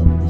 Tatlı.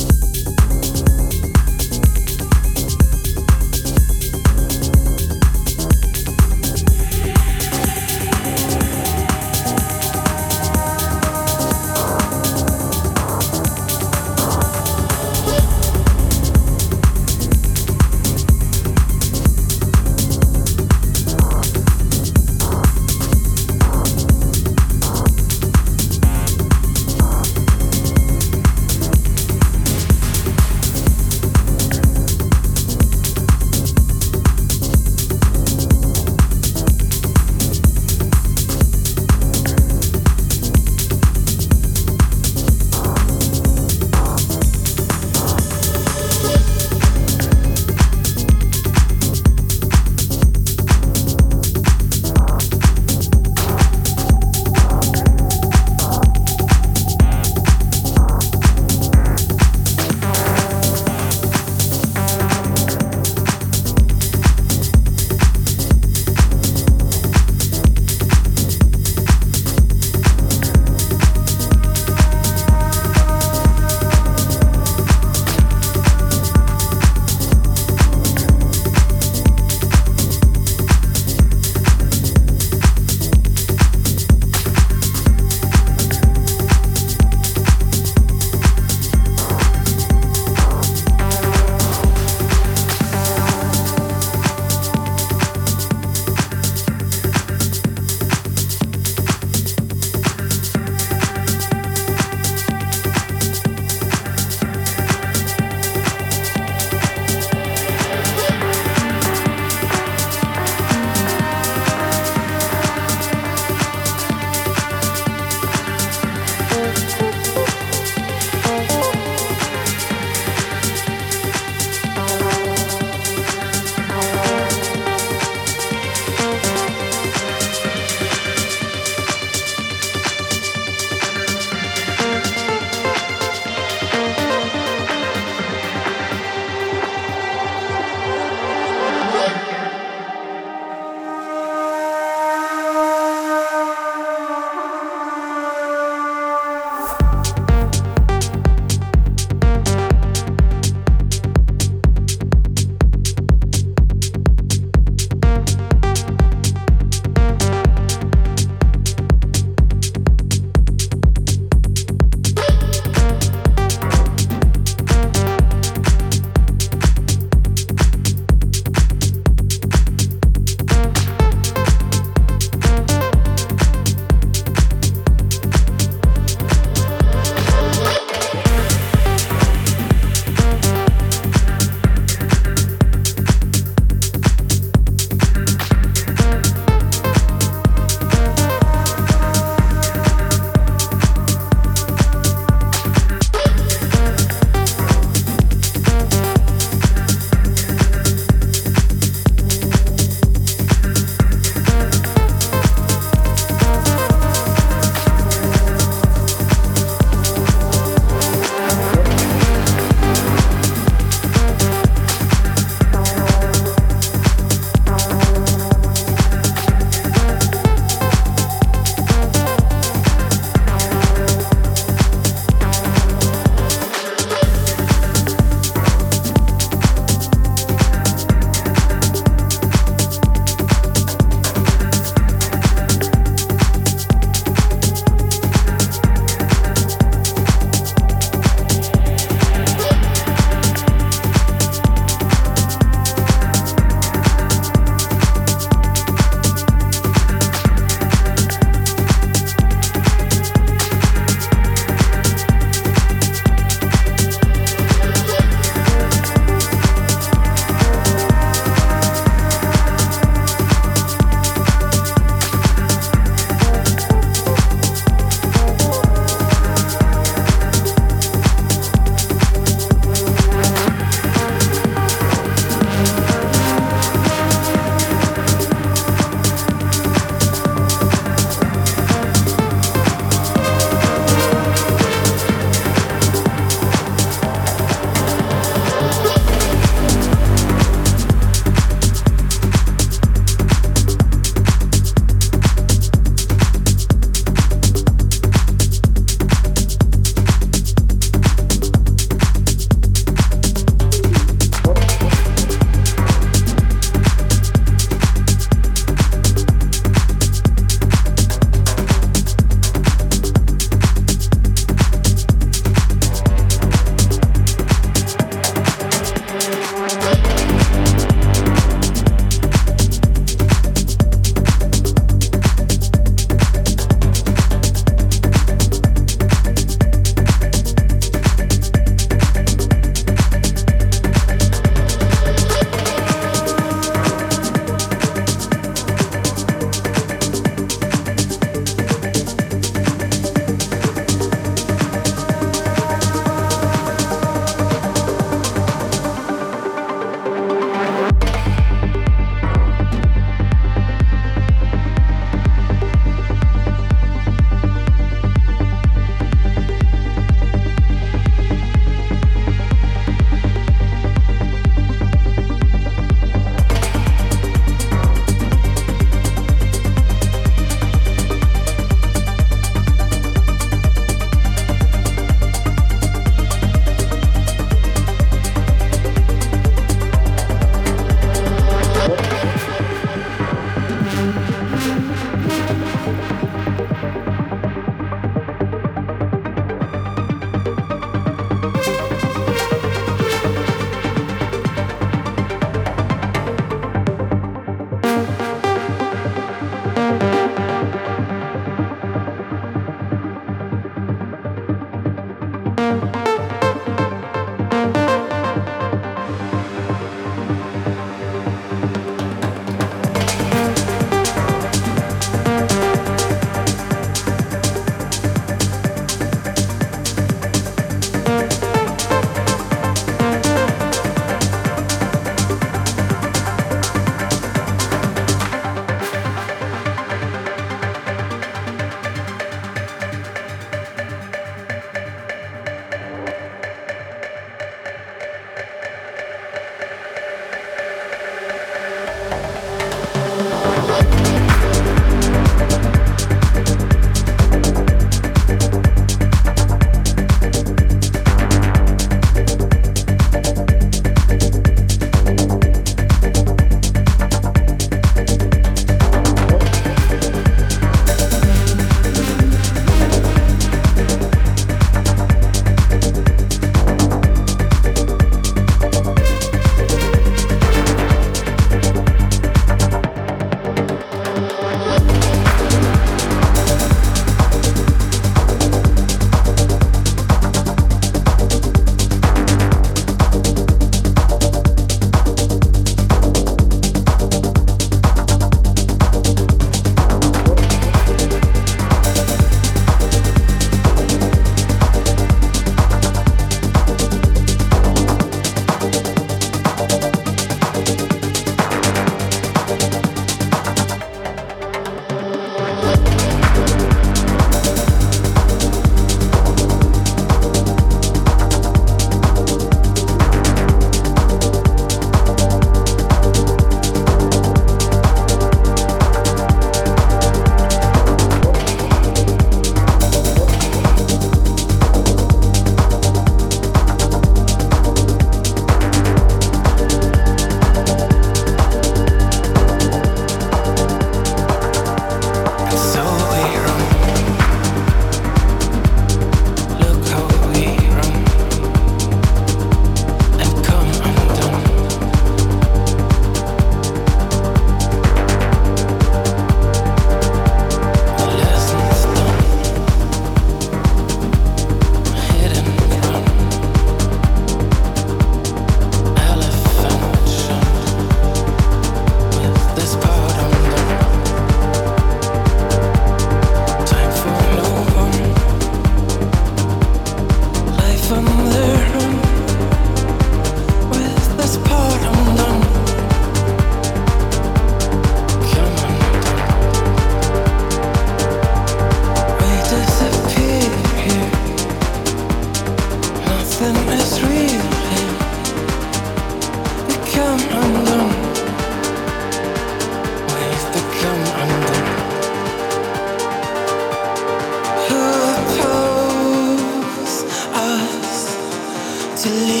to leave.